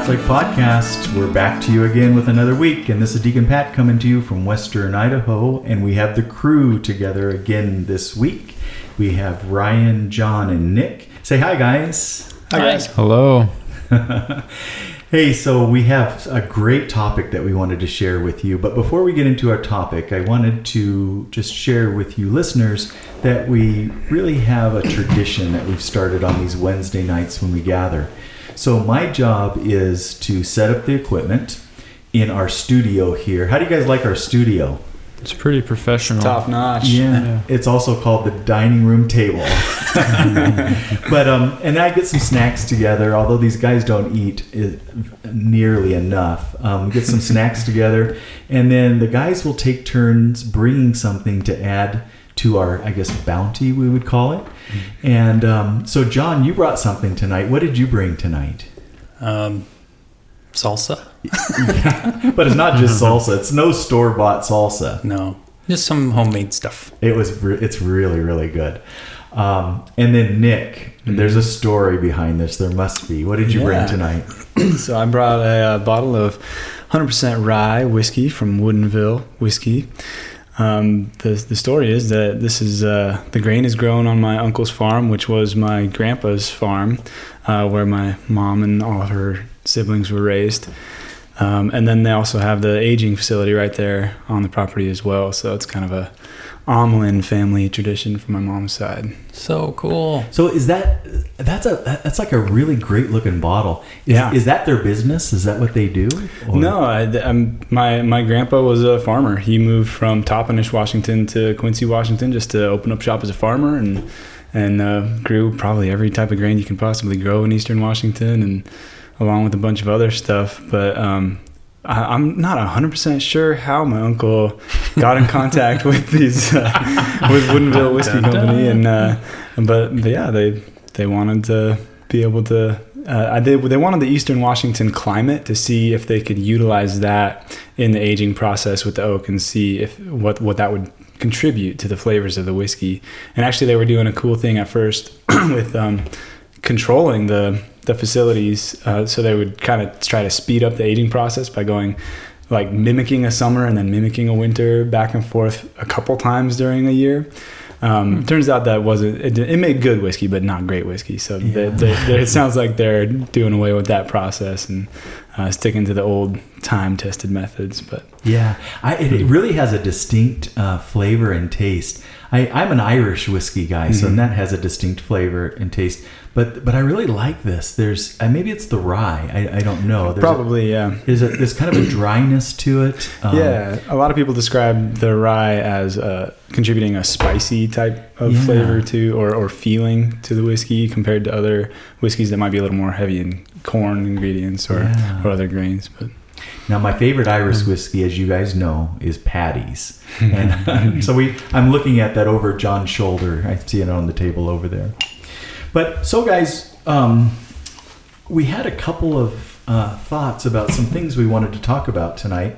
Catholic Podcast. We're back to you again with another week, and this is Deacon Pat coming to you from Western Idaho, and we have the crew together again this week. We have Ryan, John, and Nick. Say hi, guys. Hi, guys. Hello. Hey, so we have a great topic that we wanted to share with you. But before we get into our topic, I wanted to just share with you listeners that we really have a tradition that we've started on these Wednesday nights when we gather. So, my job is to set up the equipment in our studio here. How do you guys like our studio? It's pretty professional. Top notch. Yeah, Yeah. it's also called the dining room table. but um, and I get some snacks together. Although these guys don't eat nearly enough, um, get some snacks together, and then the guys will take turns bringing something to add to our, I guess, bounty we would call it. And um, so, John, you brought something tonight. What did you bring tonight? Um, salsa? But it's not just salsa. It's no store bought salsa. No, just some homemade stuff. It was. Re- it's really, really good. Um, and then Nick, there's a story behind this. There must be. What did you bring tonight? so I brought a, uh bottle of 100% rye whiskey from Woodinville Whiskey. Um, the, the story is that this is uh, the grain is grown on my uncle's farm, which was my grandpa's farm, uh, where my mom and all of her siblings were raised. Um, and then they also have the aging facility right there on the property as well. So it's kind of a Omlin family tradition from my mom's side. So cool. So is that that's a that's like a really great looking bottle? Is, Yeah. Is that their business? Is that what they do? Or- No, I, um, my my grandpa was a farmer. He moved from Toppenish, Washington, to Quincy, Washington, just to open up shop as a farmer, and and uh, grew probably every type of grain you can possibly grow in Eastern Washington, and along with a bunch of other stuff. But um, I, I'm not hundred percent sure how my uncle got in contact with these uh, with Woodinville Whiskey Company, and uh, but, but yeah, they they wanted to be able to. Uh, I did, they wanted the Eastern Washington climate to see if they could utilize that in the aging process with the oak and see if what what that would contribute to the flavors of the whiskey. And actually, they were doing a cool thing at first with um, controlling the the facilities, uh, so they would kind of try to speed up the aging process by going like mimicking a summer and then mimicking a winter back and forth a couple times during a year. Um, Turns out that wasn't it, it made good whiskey, but not great whiskey. So they, Yeah. they, they, it sounds like they're doing away with that process and uh, sticking to the old time tested methods. But Yeah, I, it, it really has a distinct uh, flavor and taste. I, I'm an Irish whiskey guy, so Mhm. that has a distinct flavor and taste. But but I really like this. There's uh, maybe it's the rye. I, I don't know. There's a- probably yeah. there's a there's kind of a dryness to it. Um, yeah, a lot of people describe the rye as uh, contributing a spicy type of Yeah. flavor to or, or feeling to the whiskey compared to other whiskeys that might be a little more heavy in corn ingredients or, Yeah. or other grains. But Now, my favorite Irish whiskey, as you guys know, is Paddy's, and so we. I'm looking at that over John's shoulder. I see it on the table over there. But so, guys, um, we had a couple of uh, thoughts about some things we wanted to talk about tonight,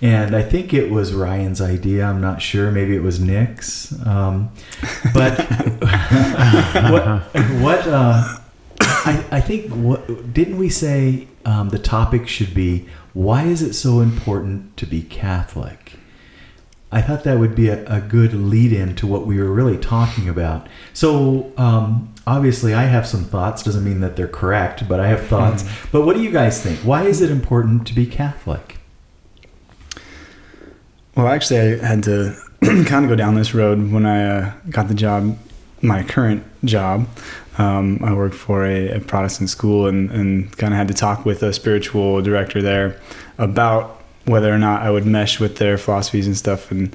and I think it was Ryan's idea. I'm not sure. Maybe it was Nick's. Um, but what? What? Uh, I, I think what didn't we say um, the topic should be why is it so important to be Catholic? I thought that would be a, a good lead in to what we were really talking about. So um, obviously, I have some thoughts. Doesn't mean that they're correct, but I have thoughts. But what do you guys think? Why is it important to be Catholic? Well, actually, I had to kind of go down this road when I uh, got the job, my current job. Um, I worked for a, a Protestant school and, and kind of had to talk with a spiritual director there about whether or not I would mesh with their philosophies and stuff, and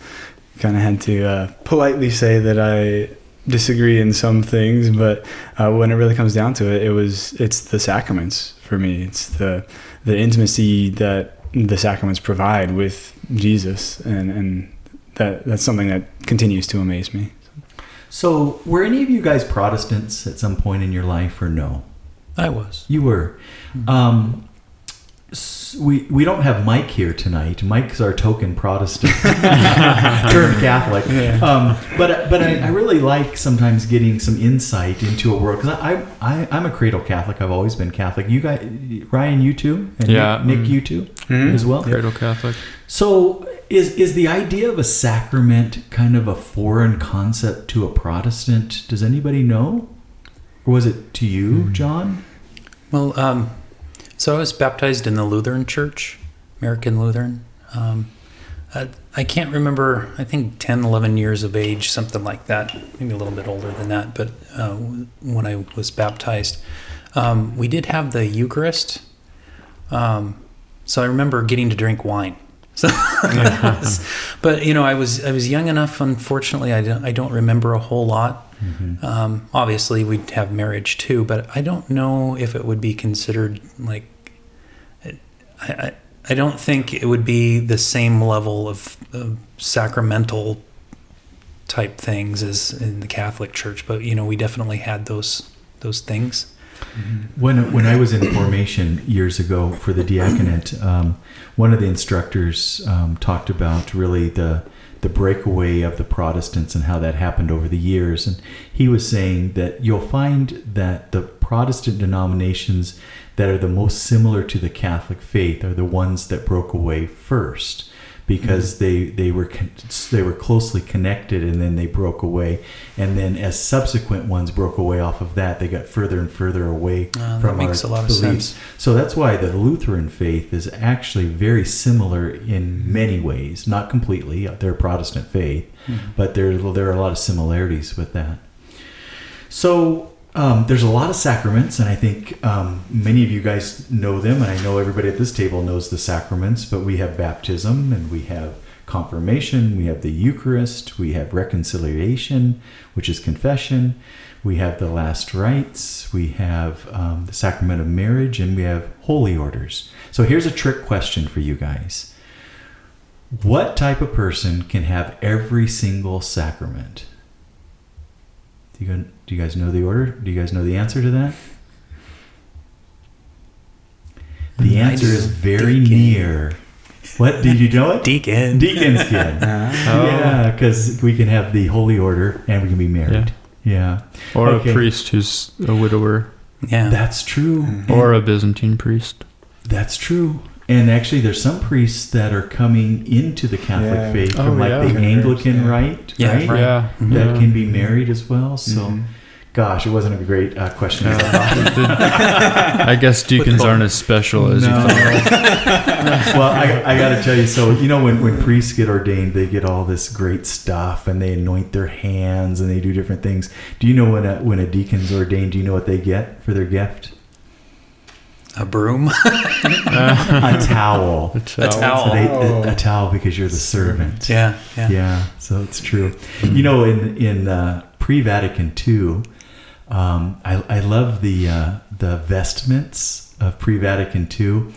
kind of had to uh, politely say that I disagree in some things, but uh, when it really comes down to it, it was it's the sacraments for me. It's the the intimacy that the sacraments provide with Jesus, and and that that's something that continues to amaze me. So, were any of you guys Protestants at some point in your life, or no? I was. You were. Um, s- we we don't have Mike here tonight. Mike's our token Protestant turned Catholic. Um, but but I, I really like sometimes getting some insight into a world because I, I I'm a cradle Catholic. I've always been Catholic. You guys, Ryan, you too, and Yeah, Nick, Nick, mm. you too Mhm. as well. Cradle Catholic. So is is the idea of a sacrament kind of a foreign concept to a Protestant? Does anybody know? Or was it to you, John? Well, um, so I was baptized in the Lutheran Church, American Lutheran. Um, I, I can't remember, I think 10, 11 years of age, something like that, maybe a little bit older than that, but uh, when I was baptized. Um, we did have the Eucharist. Um, so I remember getting to drink wine. So, but you know, I was I was young enough. Unfortunately, I don't I don't remember a whole lot. Um, obviously, we'd have marriage too, but I don't know if it would be considered like. I, I, I don't think it would be the same level of, of sacramental type things as in the Catholic Church, but you know, we definitely had those those things. When when I was in formation years ago for the diaconate, um, one of the instructors um, talked about really the the breakaway of the Protestants and how that happened over the years, and he was saying that you'll find that the Protestant denominations that are the most similar to the Catholic faith are the ones that broke away first because mm-hmm. they they were con- they were closely connected and then they broke away and then as subsequent ones broke away off of that they got further and further away Uh, from makes our a lot of beliefs. sense. So that's why the Lutheran faith is actually very similar in mm-hmm. many ways, not completely. Uh, they're a Protestant faith, mm-hmm. but there there are a lot of similarities with that. So um, there's a lot of sacraments, and I think um, many of you guys know them, and I know everybody at this table knows the sacraments. But we have baptism, and we have confirmation, we have the Eucharist, we have reconciliation, which is confession. We have the last rites, we have um, the sacrament of marriage, and we have holy orders. So here's a trick question for you guys. What type of person can have every single sacrament? Do you, gu- do you guys know the order? Do you guys know the answer to that? The I answer is very Deacon. near. What did you know it? Deacon. Deacons can. Uh, Yeah, because we can have the holy order and we can be married. Yeah, Or Okay. a priest who's a widower. Yeah. that's true. Or a Byzantine priest. That's true. And actually, there's some priests that are coming into the Catholic Yeah. faith Oh, from like yeah. the Anglican yeah. rite, Yeah, right? right. Yeah. That can be married as well. So, Mhm. gosh, it wasn't a great uh, question. Yeah. I guess deacons aren't as special as you thought. well, I, I got to tell you. So you know, when, when priests get ordained, they get all this great stuff, and they anoint their hands, and they do different things. Do you know when a when a deacon's ordained? Do you know what they get for their gift? A broom. A towel. A towel. towel. So they- a towel because you're the servant. yeah. Yeah. Yeah, so it's true. You know, in in uh, pre Vatican II, um, I I love the uh, the vestments of pre Vatican II.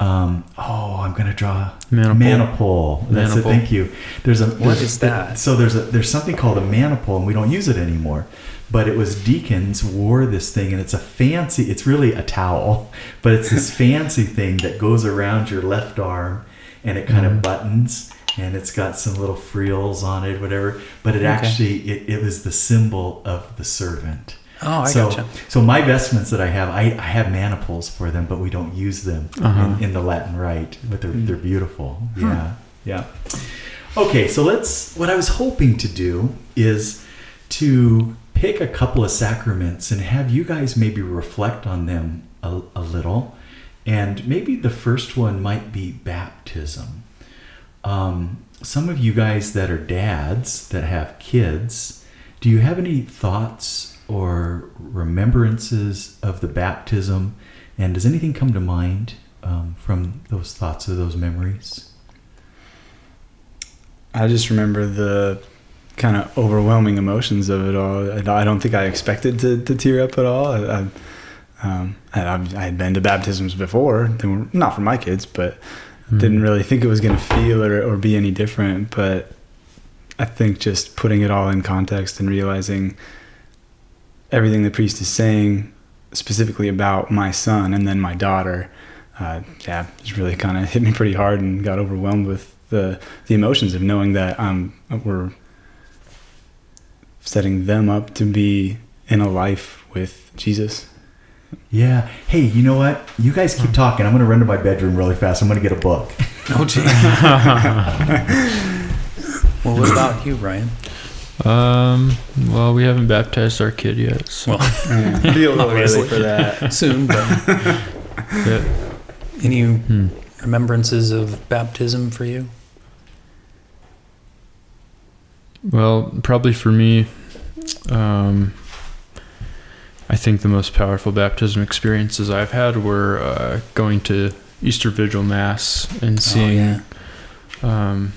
Um, oh, I'm gonna draw Maniple. Manipole. That's it. Maniple. Thank you. There's a What there's- is that? So there's a there's something called a maniple, and we don't use it anymore. But it was deacons wore this thing, and it's a fancy. It's really a towel, but it's this fancy thing that goes around your left arm, and it kind of buttons, and it's got some little frills on it, whatever. But it Okay. actually it, it was the symbol of the servant. Oh, I so, gotcha. so my vestments that I have, I, I have maniples for them, but we don't use them Uh-huh. in, in the Latin rite. But they're they're beautiful. Yeah, yeah. Okay, so let's. What I was hoping to do is to pick a couple of sacraments and have you guys maybe reflect on them a, a little, and maybe the first one might be baptism. Um, some of you guys that are dads that have kids, do you have any thoughts or remembrances of the baptism? And does anything come to mind um, from those thoughts or those memories? I just remember the kind of overwhelming emotions of it all. I I don't think I expected to, to tear up at all. I, I, um, I, I had been to baptisms before, they were not for my kids, but didn't really think it was going to feel or, or be any different. But I think just putting it all in context and realizing everything the priest is saying specifically about my son and then my daughter, uh, yeah, it's really kind of hit me pretty hard and got overwhelmed with the the emotions of knowing that um we're setting them up to be in a life with Jesus. Yeah. Hey, you know what? You guys keep talking. I'm going to run to my bedroom really fast. I'm going to get a book. Oh, gee. well, what about you, Ryan? Um, well, we haven't baptized our kid yet. So. Well, be a little Obviously. early for that. soon, but yeah. any Hmm. remembrances of baptism for you? Well, probably for me, um, I think the most powerful baptism experiences I've had were uh, going to Easter Vigil Mass and seeing, oh, yeah. um,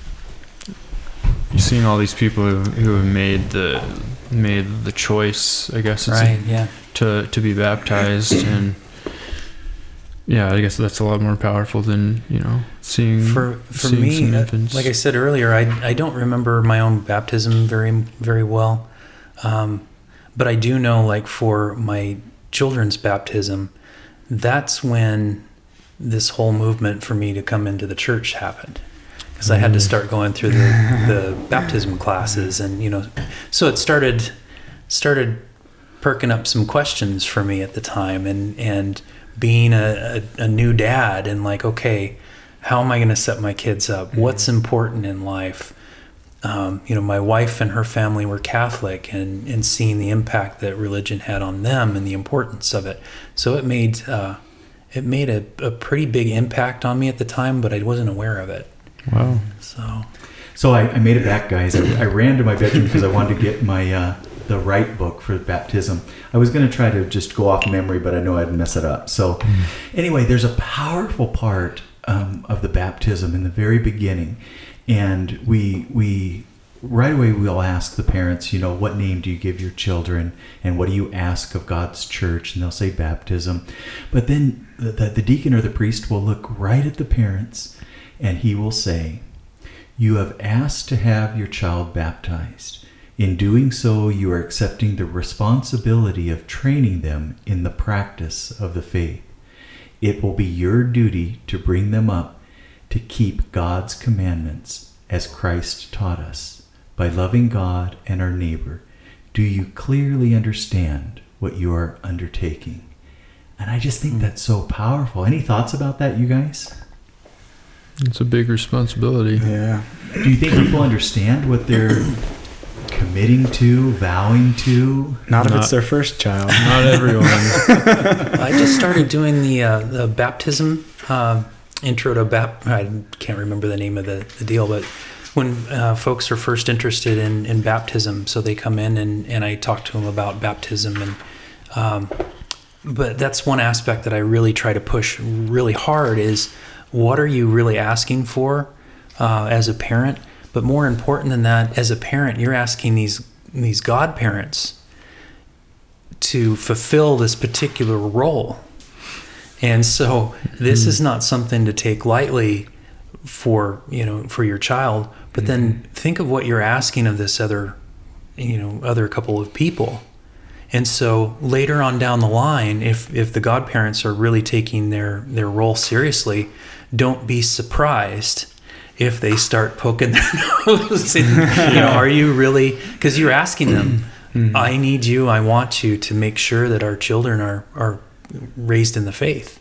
seeing all these people who, who have made the made the choice. I guess it's Right, yeah. to to be baptized and. Yeah, I guess that's a lot more powerful than you know seeing For for seeing me, uh, like I said earlier, I I don't remember my own baptism very very well, um, but I do know like for my children's baptism, that's when this whole movement for me to come into the church happened. Because I had to Mm. start going through the, the baptism classes, and you know, so it started started perking up some questions for me at the time, and and being a, a, a new dad, and like, okay, how am I going to set my kids up? What's important in life? Um, you know, my wife and her family were Catholic, and and seeing the impact that religion had on them and the importance of it. So it made uh, it made a, a pretty big impact on me at the time, but I wasn't aware of it. wow. So So I, I made it back, guys. I, I ran to my bedroom because I wanted to get my uh, the right book for baptism. I was going to try to just go off memory, but I know I'd mess it up. So anyway, there's a powerful part um, of the baptism in the very beginning, and we we right away we'll ask the parents, you know, what name do you give your children, and what do you ask of God's church, and they'll say baptism, but then the, the, the deacon or the priest will look right at the parents, and he will say. You have asked to have your child baptized. In doing so, you are accepting the responsibility of training them in the practice of the faith. It will be your duty to bring them up to keep God's commandments as Christ taught us by loving God and our neighbor. Do you clearly understand what you are undertaking? And I just think hmm. that's so powerful. Any thoughts about that, you guys? It's a big responsibility. Yeah. Do you think people understand what they're committing to, vowing to? Not if Not- it's their first child. Not everyone. I just started doing the uh, the baptism uh, intro to bap. I can't remember the name of the, the deal, but when uh, folks are first interested in, in baptism, so they come in and, and I talk to them about baptism and. Um, but that's one aspect that I really try to push really hard is what are you really asking for uh, as a parent? But more important than that, as a parent, you're asking these these godparents to fulfill this particular role. And so this hmm. is not something to take lightly for, you know, for your child, but then hmm. think of what you're asking of this other, you know, other couple of people. And so later on down the line, if if the godparents are really taking their their role seriously, don't be surprised if they start poking their nose. In, you know, are you really? Because you're asking them, I need you, I want you to make sure that our children are are raised in the faith,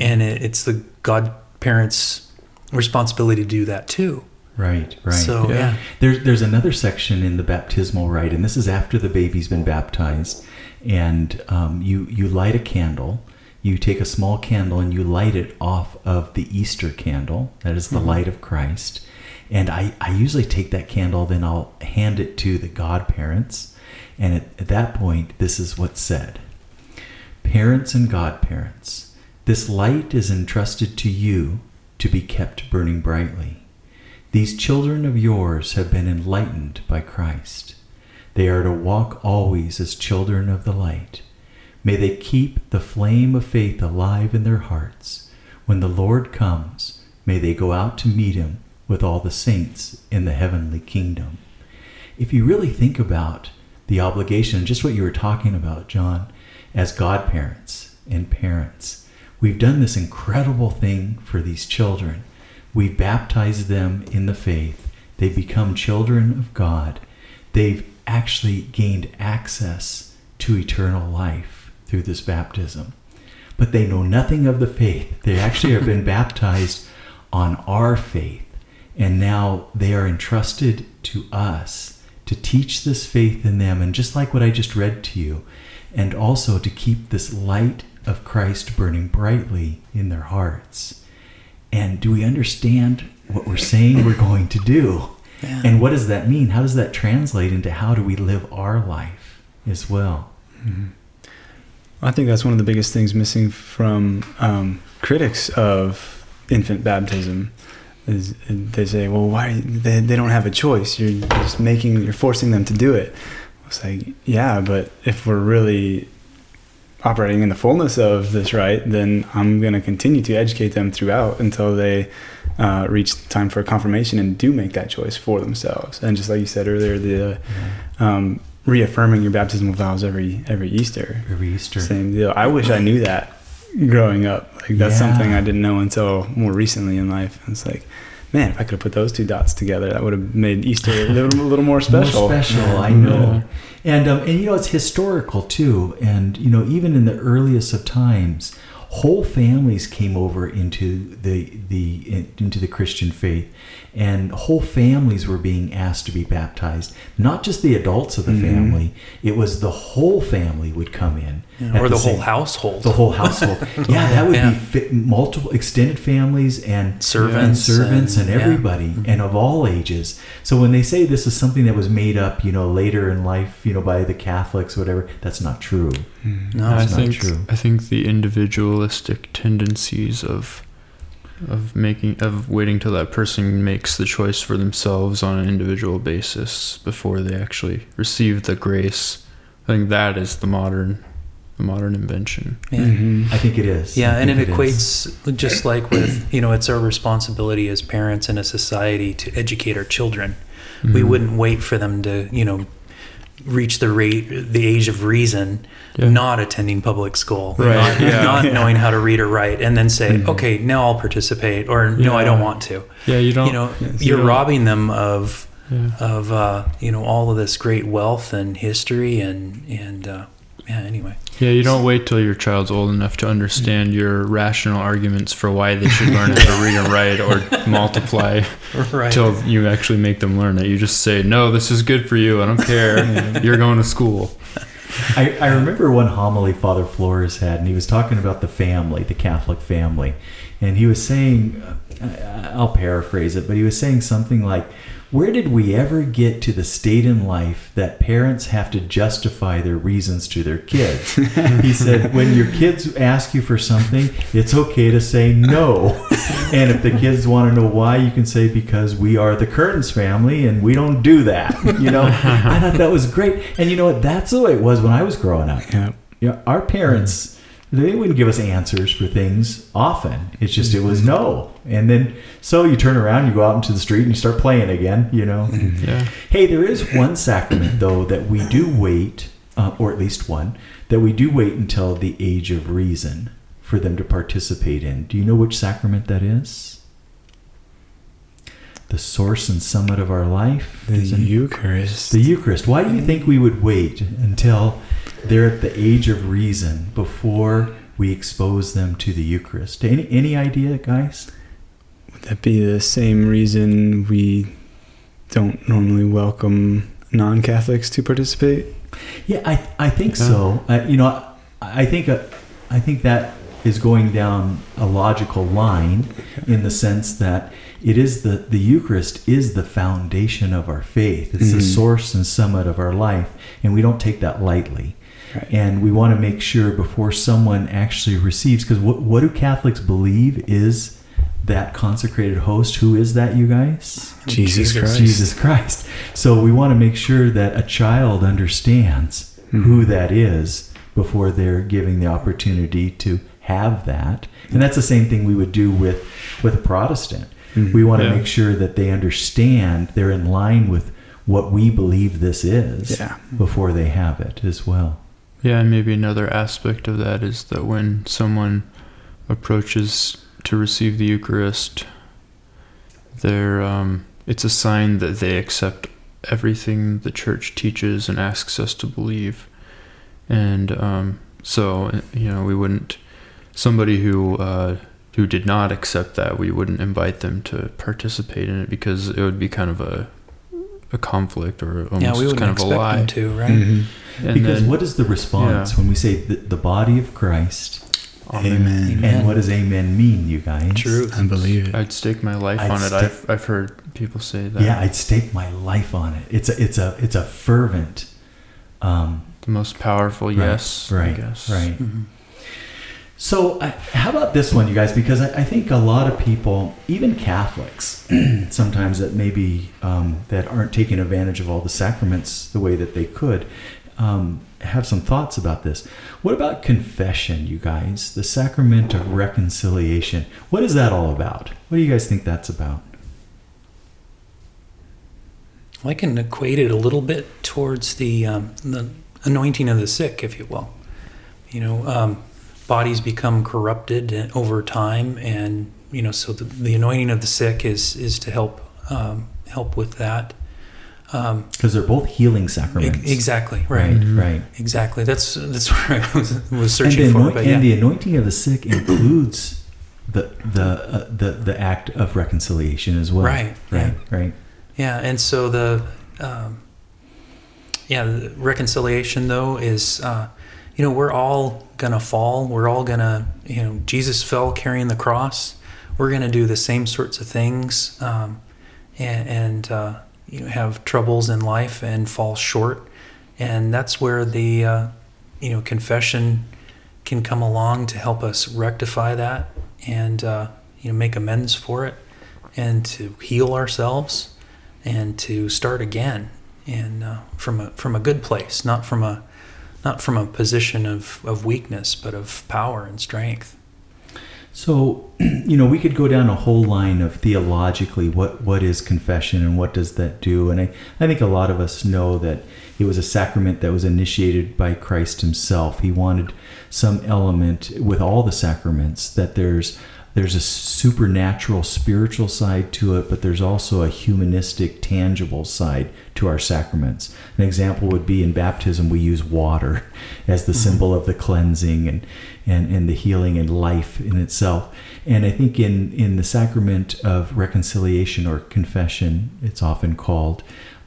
and it, it's the godparents' responsibility to do that too. Right, right. So Yeah. yeah. There's there's another section in the baptismal rite, and this is after the baby's been baptized, and um, you you light a candle. You take a small candle and you light it off of the Easter candle. That is the mm-hmm. light of Christ. And I, I usually take that candle, then I'll hand it to the godparents. And at, at that point, this is what's said Parents and godparents, this light is entrusted to you to be kept burning brightly. These children of yours have been enlightened by Christ. They are to walk always as children of the light. May they keep the flame of faith alive in their hearts. When the Lord comes, may they go out to meet him with all the saints in the heavenly kingdom. If you really think about the obligation, just what you were talking about, John, as godparents and parents, we've done this incredible thing for these children. We've baptized them in the faith. They've become children of God. They've actually gained access to eternal life through this baptism. But they know nothing of the faith. They actually have been baptized on our faith. And now they are entrusted to us to teach this faith in them. And just like what I just read to you, and also to keep this light of Christ burning brightly in their hearts. And do we understand what we're saying we're going to do? Yeah. And what does that mean? How does that translate into how do we live our life as well? Mm-hmm. I think that's one of the biggest things missing from um, critics of infant baptism. Is they say, well, why they, they don't have a choice? You're just making, you're forcing them to do it. It's like, yeah, but if we're really operating in the fullness of this right, then I'm going to continue to educate them throughout until they uh, reach time for confirmation and do make that choice for themselves. And just like you said earlier, the um, reaffirming your baptismal vows every every Easter. Every Easter. Same deal. I wish I knew that growing up. Like that's Yeah. something I didn't know until more recently in life. And it's like, man, if I could have put those two dots together, that would have made Easter a little, a little more special. More special, I know. And um, and you know it's historical too. And you know even in the earliest of times, whole families came over into the the into the Christian faith, and whole families were being asked to be baptized. Not just the adults of the Mhm. family; it was the whole family would come in, at or the, same- whole household. the whole household. yeah, that would Yeah. be fit, multiple extended families and Servants and servants and, and- everybody Mm-hmm. and of all ages. So when they say this is something that was made up, you know, later in life, you know, by the Catholics, whatever, that's not true. no, I That's not think true. I think the individualistic tendencies of of making of waiting till that person makes the choice for themselves on an individual basis before they actually receive the grace. I think that is the modern the modern invention. yeah. Mhm. I think it is. Yeah, I and it think is. equates just like with, you know, it's our responsibility as parents in a society to educate our children. We Mhm. wouldn't wait for them to, you know, reach the rate, the age of reason, Yeah. not attending public school, Right, not, yeah. not Yeah. knowing how to read or write, and then say, Mhm. okay, now I'll participate, or no, I don't want to. Yeah, you don't. You know, yes, you you're don't- robbing them of of uh, you know all of this great wealth and history and and uh, yeah. Anyway, Yeah, you don't wait till your child's old enough to understand your rational arguments for why they should learn how to read and write or multiply right. till you actually make them learn it. You just say, "No, this is good for you. I don't care. You're going to school." I, I remember one homily Father Flores had, and he was talking about the family, the Catholic family. And he was saying, uh, I'll paraphrase it, but he was saying something like, Where did we ever get to the state in life that parents have to justify their reasons to their kids? he said, When your kids ask you for something, it's okay to say no. And if the kids want to know why, you can say, Because we are the Curtains family and we don't do that. You know, I thought that was great. And you know what? That's the way it was when I was growing up. Yeah. You know, our parents, they wouldn't give us answers for things often. It's just, it was no. And then, so you turn around, you go out into the street and you start playing again, you know. Yeah. Hey, there is one sacrament, though, that we do wait, uh, or at least one, that we do wait until the age of reason for them to participate in. Do you know which sacrament that is? The source and summit of our life. The Eucharist. the Eucharist. Why do you think we would wait until they're at the age of reason before we expose them to the Eucharist? Any any idea, guys? Would that be the same reason we don't normally welcome non-Catholics to participate? Yeah, I I think so. Uh, you know, I, I think uh, I think that is going down a logical line in the sense that it is the the Eucharist is the foundation of our faith. It's the Mhm. source and summit of our life, and we don't take that lightly. Right. And we want to make sure before someone actually receives, because what, what do Catholics believe is that consecrated host? Who is that, you guys? Jesus Christ. Jesus Christ. So we want to make sure that a child understands who Mhm. that is before they're giving the opportunity to have that. And that's the same thing we would do with, with a Protestant. Mhm. We want to Yeah. make sure that they understand they're in line with what we believe this is Yeah. before they have it as well. Yeah, and maybe another aspect of that is that when someone approaches to receive the Eucharist, they're um, it's a sign that they accept everything the church teaches and asks us to believe, and um, so you know we wouldn't somebody who uh, who did not accept that we wouldn't invite them to participate in it because it would be kind of a a conflict or almost yeah, we wouldn't kind of a expect lie. them to, right? Mm-hmm. And because then- what is the response yeah. when we say the, the body of Christ? Amen. And Amen. what does amen mean, you guys? Truth. I believe it. I'd stake my life I'd on it. stake- I've I've heard people say that. Yeah, I'd stake my life on it. It's a it's a it's a fervent um, the most powerful Right, yes. right, I guess. right. Mhm. So, how about this one, you guys? Because I, I think a lot of people, even Catholics, sometimes that maybe um, that aren't taking advantage of all the sacraments the way that they could, um, have some thoughts about this. What about confession, you guys? The sacrament of reconciliation. What is that all about? What do you guys think that's about? Well, I can equate it a little bit towards the um, the anointing of the sick, if you will. You know, um, bodies become corrupted over time, and you know, so the, the anointing of the sick is is to help um, help with that. Um, Because they're both healing sacraments. e- exactly right. Right, right. Exactly. That's that's where I was, was searching the, for. anoint- But and the anointing of the sick includes the the uh, the the act of reconciliation as well. Right, Right. Right. Yeah, and so the um, yeah the reconciliation though is uh, you know we're all gonna fall. We're all gonna you know Jesus fell carrying the cross. We're gonna do the same sorts of things um, and, and uh, you know have troubles in life and fall short. And that's where the uh, you know confession can come along to help us rectify that and uh, you know make amends for it and to heal ourselves and to start again and uh, from a from a good place, not from a not from a position of, of weakness, but of power and strength. So, you know, we could go down a whole line of theologically what, what is confession and what does that do. And I, I think a lot of us know that it was a sacrament that was initiated by Christ himself. He wanted some element with all the sacraments that there's there's a supernatural spiritual side to it, but there's also a humanistic tangible side to our sacraments. An example would be in baptism we use water as the mm-hmm. symbol of the cleansing and, and, and the healing and life in itself. And I think in, in the sacrament of reconciliation or confession, it's often called,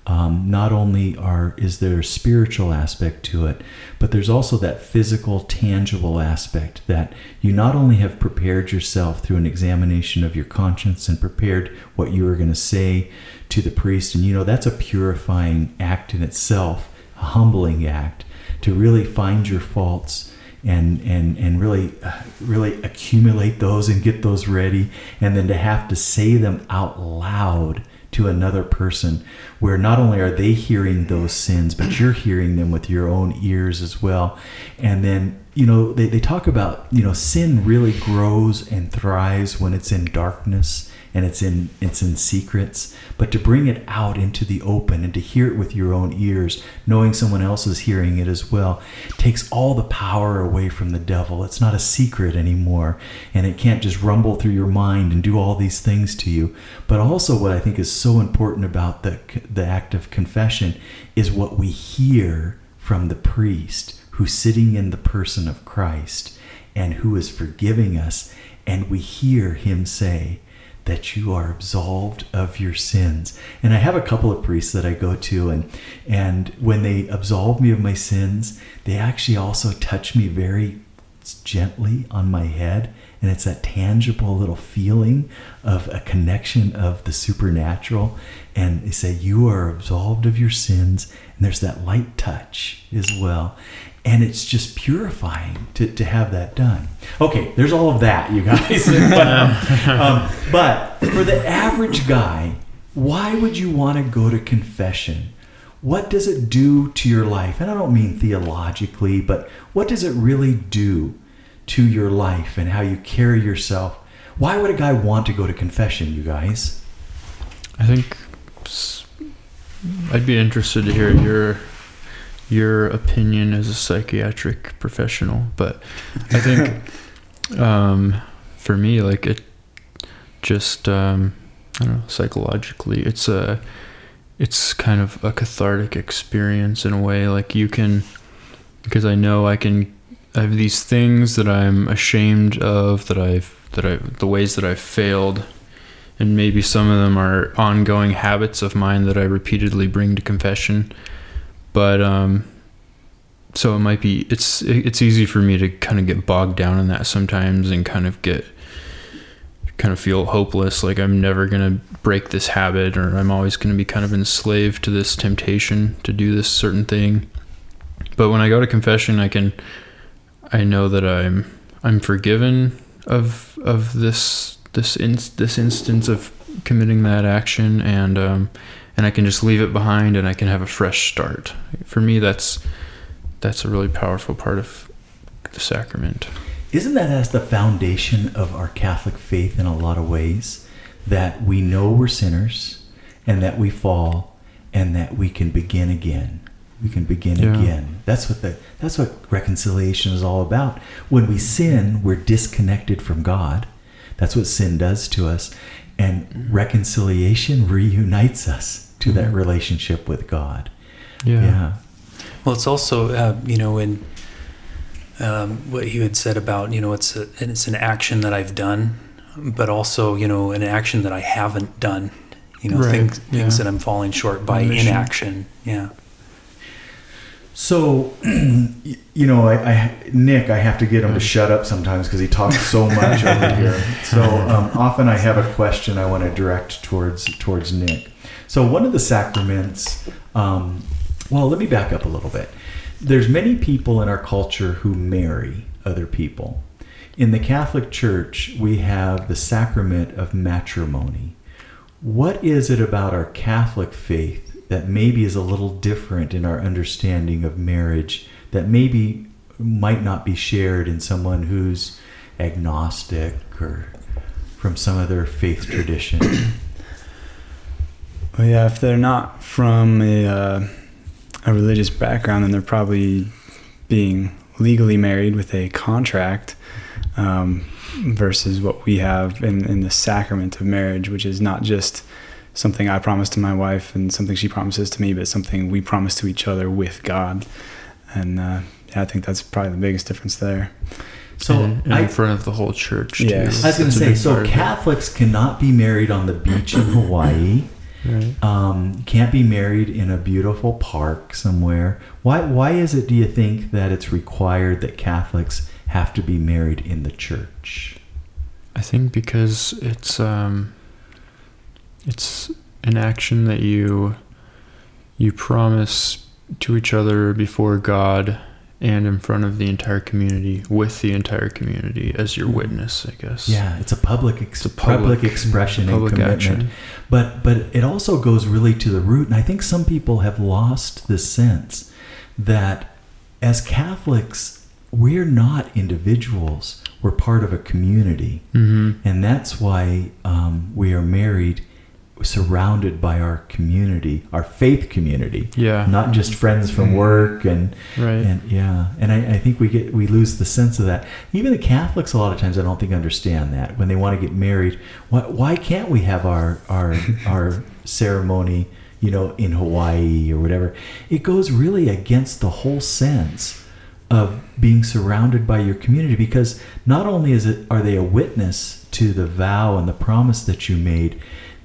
um, not only are is there a spiritual aspect to it, but there's also that physical, tangible aspect that you not only have prepared yourself through an examination of your conscience and prepared what you were going to say to the priest, and you know that's a purifying act in itself, a humbling act to really find your faults and and and really uh, really accumulate those and get those ready and then to have to say them out loud to another person where not only are they hearing those sins but you're hearing them with your own ears as well. And then you know they, they talk about you know sin really grows and thrives when it's in darkness and it's in it's in secrets. But to bring it out into the open and to hear it with your own ears knowing someone else is hearing it as well takes all the power away from the devil. It's not a secret anymore. And it can't just rumble through your mind and do all these things to you. But also what i think is so important about the the act of confession is what we hear from the priest who's sitting in the person of Christ and who is forgiving us. And we hear him say that you are absolved of your sins. And I have a couple of priests that I go to and and when they absolve me of my sins, they actually also touch me very gently on my head. And it's that tangible little feeling of a connection of the supernatural. And they say you are absolved of your sins. And there's that light touch as well and it's just purifying to, to have that done. Okay there's all of that you guys. But, um, um, but for the average guy why would you want to go to confession? What does it do to your life? And i don't mean theologically but what does it really do to your life and how you carry yourself? Why would a guy want to go to confession you guys? I think I'd be interested to hear your your opinion as a psychiatric professional, but I think um, for me, like it just um, I don't know psychologically, it's a it's kind of a cathartic experience in a way. Like you can because I know I can I have these things that I'm ashamed of that I've that I the ways that I've failed and maybe some of them are ongoing habits of mine that I repeatedly bring to confession but um so it might be it's it's easy for me to kind of get bogged down in that sometimes and kind of get kind of feel hopeless like I'm never going to break this habit or I'm always going to be kind of enslaved to this temptation to do this certain thing. But when I go to confession I can I know that I'm I'm forgiven of of this this in, this instance of committing that action and um and I can just leave it behind and I can have a fresh start. For me that's that's a really powerful part of the sacrament. Isn't that as the foundation of our Catholic faith in a lot of ways? That we know we're sinners and that we fall and that we can begin again. We can begin Yeah. again. That's what the that's what reconciliation is all about. When we sin, we're disconnected from God. That's what sin does to us. And reconciliation reunites us to that relationship with God. yeah. Well, it's also uh, you know in um, what you had said about you know it's a, it's an action that I've done, but also you know an action that I haven't done. You know Right, things things yeah. that I'm falling short by Omission. inaction. Yeah. So, you know, I, I Nick, I have to get him to shut up sometimes because he talks so much over here. So um, often I have a question I want to direct towards towards Nick. So one of the sacraments. Um, well, let me back up a little bit. There's many people in our culture who marry other people. In the Catholic Church, we have the sacrament of matrimony. What is it about our Catholic faith that maybe is a little different in our understanding of marriage that maybe might not be shared in someone who's agnostic or from some other faith tradition? Well, yeah, if they're not from a, uh, a religious background, then they're probably being legally married with a contract um, versus what we have in, in the sacrament of marriage, which is not just something I promise to my wife and something she promises to me, but something we promise to each other with God. And uh, yeah, I think that's probably the biggest difference there. So and, and I, in front of the whole church. Yes. too. I was going to say, so part of it. Catholics cannot be married on the beach in Hawaii. Right. Um, can't be married in a beautiful park somewhere. Why? Why is it? Do you think that it's required that Catholics have to be married in the church? I think because it's um, it's an action that you you promise to each other before God and in front of the entire community with the entire community as your witness, I guess. Yeah, it's a public, ex- It's a public, public- expression Public and commitment. action. But but it also goes really to the root, and I think some people have lost the sense that as Catholics, we're not individuals; we're part of a community, Mm-hmm. and that's why um, we are married, surrounded by our community, our faith community, Yeah. not just friends from mm. work and right. and yeah, and I, I think we get we lose the sense of that. Even the Catholics, a lot of times, I don't think understand that when they want to get married. Why, why can't we have our our our ceremony, you know, in Hawaii or whatever? It goes really against the whole sense of being surrounded by your community because not only is it are they a witness to the vow and the promise that you made,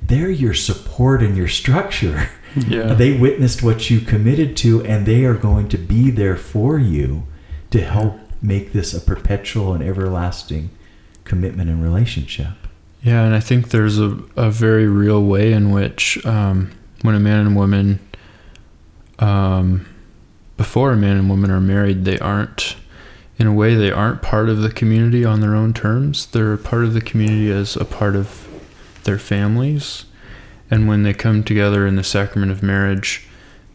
they're your support and your structure. yeah. They witnessed what you committed to, and they are going to be there for you to help make this a perpetual and everlasting commitment and relationship. Yeah, and I think there's a, a very real way in which um, when a man and woman, um, before a man and woman are married, they aren't, in a way, they aren't part of the community on their own terms. They're a part of the community as a part of their families. And when they come together in the sacrament of marriage,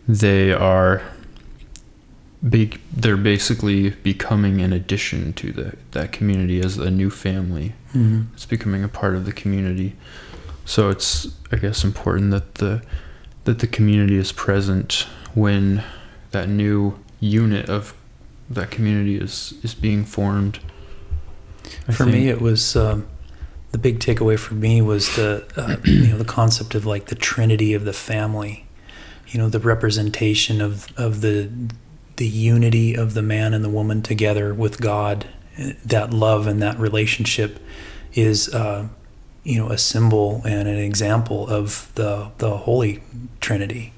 they are. Be, they're basically becoming an addition to the, that community as a new family Mm-hmm. it's becoming a part of the community. So it's I guess important that the that the community is present when that new unit of that community is is being formed. I For think. me, it was um, the big takeaway for me was the uh, you know the concept of like the trinity of the family. You know the representation of of the the unity of the man and the woman together with God. That love and that relationship is uh, you know a symbol and an example of the the holy trinity.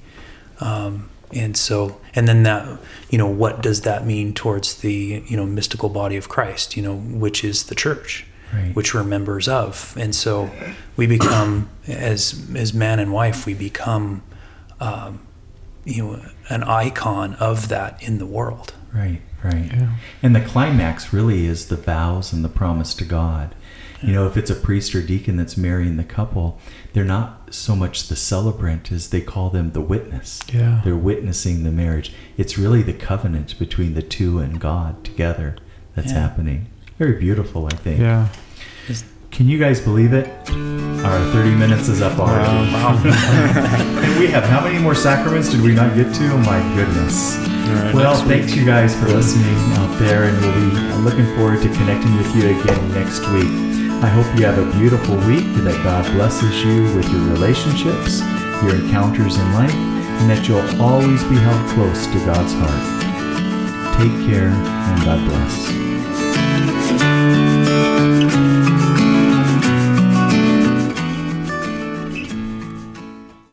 Um, and so and then that you know what does that mean towards the you know mystical body of Christ you know which is the church Right. which we're members of and so we become as as man and wife we become um, you know an icon of that in the world Right, right. Yeah. And the climax really is the vows and the promise to God. You know, if it's a priest or deacon that's marrying the couple, they're not so much the celebrant as they call them the witness. Yeah. They're witnessing the marriage. It's really the covenant between the two and God together that's Yeah. happening. Very beautiful, I think. Yeah. Can you guys believe it? Our 30 minutes is up already. Wow. and we have how many more sacraments did we not get to? Oh my goodness. All right, Well, next thanks week. you guys for listening out there, and we'll be looking forward to connecting with you again next week. I hope you have a beautiful week, that God blesses you with your relationships, your encounters in life, and that you'll always be held close to God's heart. Take care, and God bless.